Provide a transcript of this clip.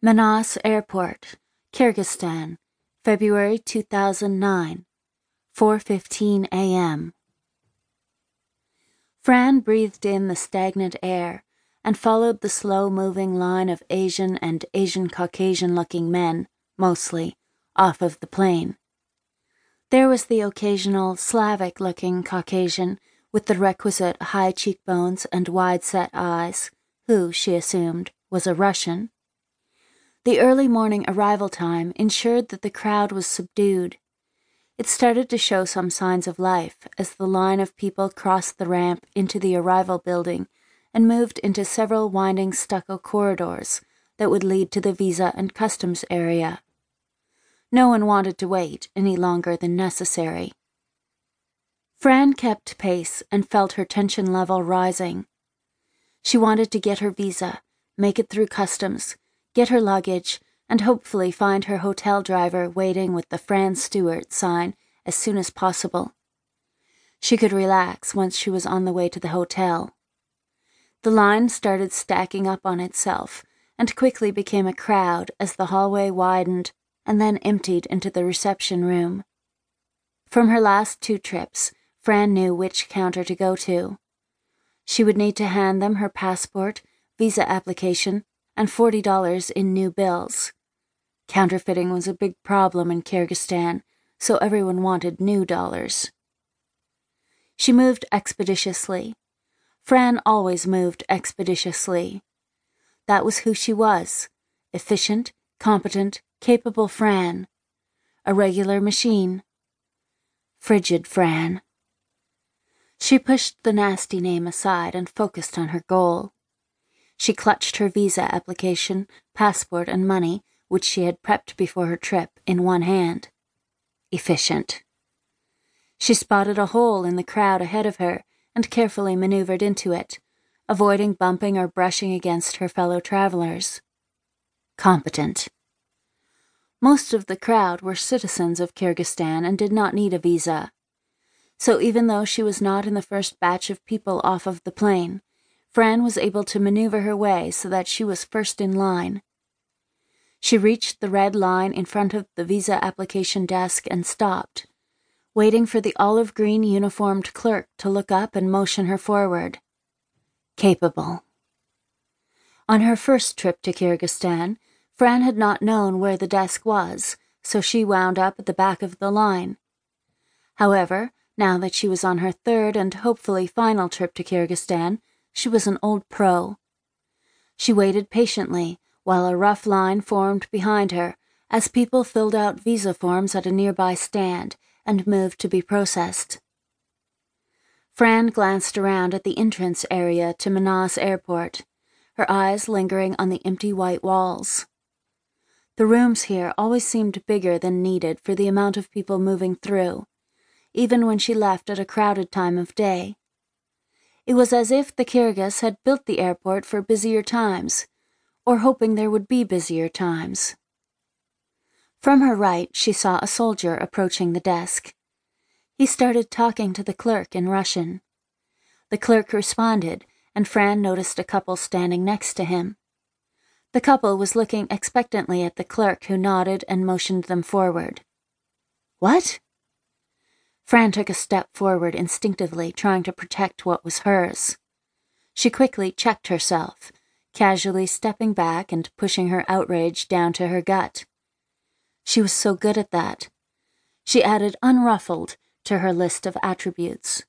Manas Airport, Kyrgyzstan, February 2009, 4:15 a.m. Fran breathed in the stagnant air and followed the slow-moving line of Asian and Asian Caucasian-looking men, mostly, off of the plane. There was the occasional Slavic-looking Caucasian with the requisite high cheekbones and wide-set eyes, who, she assumed, was a Russian. The early morning arrival time ensured that the crowd was subdued. It started to show some signs of life as the line of people crossed the ramp into the arrival building and moved into several winding stucco corridors that would lead to the visa and customs area. No one wanted to wait any longer than necessary. Fran kept pace and felt her tension level rising. She wanted to get her visa, make it through customs, get her luggage, and hopefully find her hotel driver waiting with the Fran Stewart sign as soon as possible. She could relax once she was on the way to the hotel. The line started stacking up on itself and quickly became a crowd as the hallway widened and then emptied into the reception room. From her last two trips, Fran knew which counter to go to. She would need to hand them her passport, visa application, and $40 in new bills. Counterfeiting was a big problem in Kyrgyzstan, so everyone wanted new dollars. She moved expeditiously. Fran always moved expeditiously. That was who she was efficient, competent, capable Fran. A regular machine. Frigid Fran. She pushed the nasty name aside and focused on her goal. She clutched her visa application, passport, and money, which she had prepped before her trip, in one hand. Efficient. She spotted a hole in the crowd ahead of her and carefully maneuvered into it, avoiding bumping or brushing against her fellow travelers. Competent. Most of the crowd were citizens of Kyrgyzstan and did not need a visa. So even though she was not in the first batch of people off of the plane, Fran was able to maneuver her way so that she was first in line. She reached the red line in front of the visa application desk and stopped, waiting for the olive green uniformed clerk to look up and motion her forward. Capable. On her first trip to Kyrgyzstan, Fran had not known where the desk was, so she wound up at the back of the line. However, now that she was on her third and hopefully final trip to Kyrgyzstan, she was an old pro. She waited patiently while a rough line formed behind her as people filled out visa forms at a nearby stand and moved to be processed. Fran glanced around at the entrance area to Manas Airport, her eyes lingering on the empty white walls. The rooms here always seemed bigger than needed for the amount of people moving through, even when she left at a crowded time of day. It was as if the Kyrgyz had built the airport for busier times, or hoping there would be busier times. From her right, she saw a soldier approaching the desk. He started talking to the clerk in Russian. The clerk responded, and Fran noticed a couple standing next to him. The couple was looking expectantly at the clerk who nodded and motioned them forward. What? Fran took a step forward instinctively, trying to protect what was hers. She quickly checked herself, casually stepping back and pushing her outrage down to her gut. She was so good at that. She added unruffled to her list of attributes.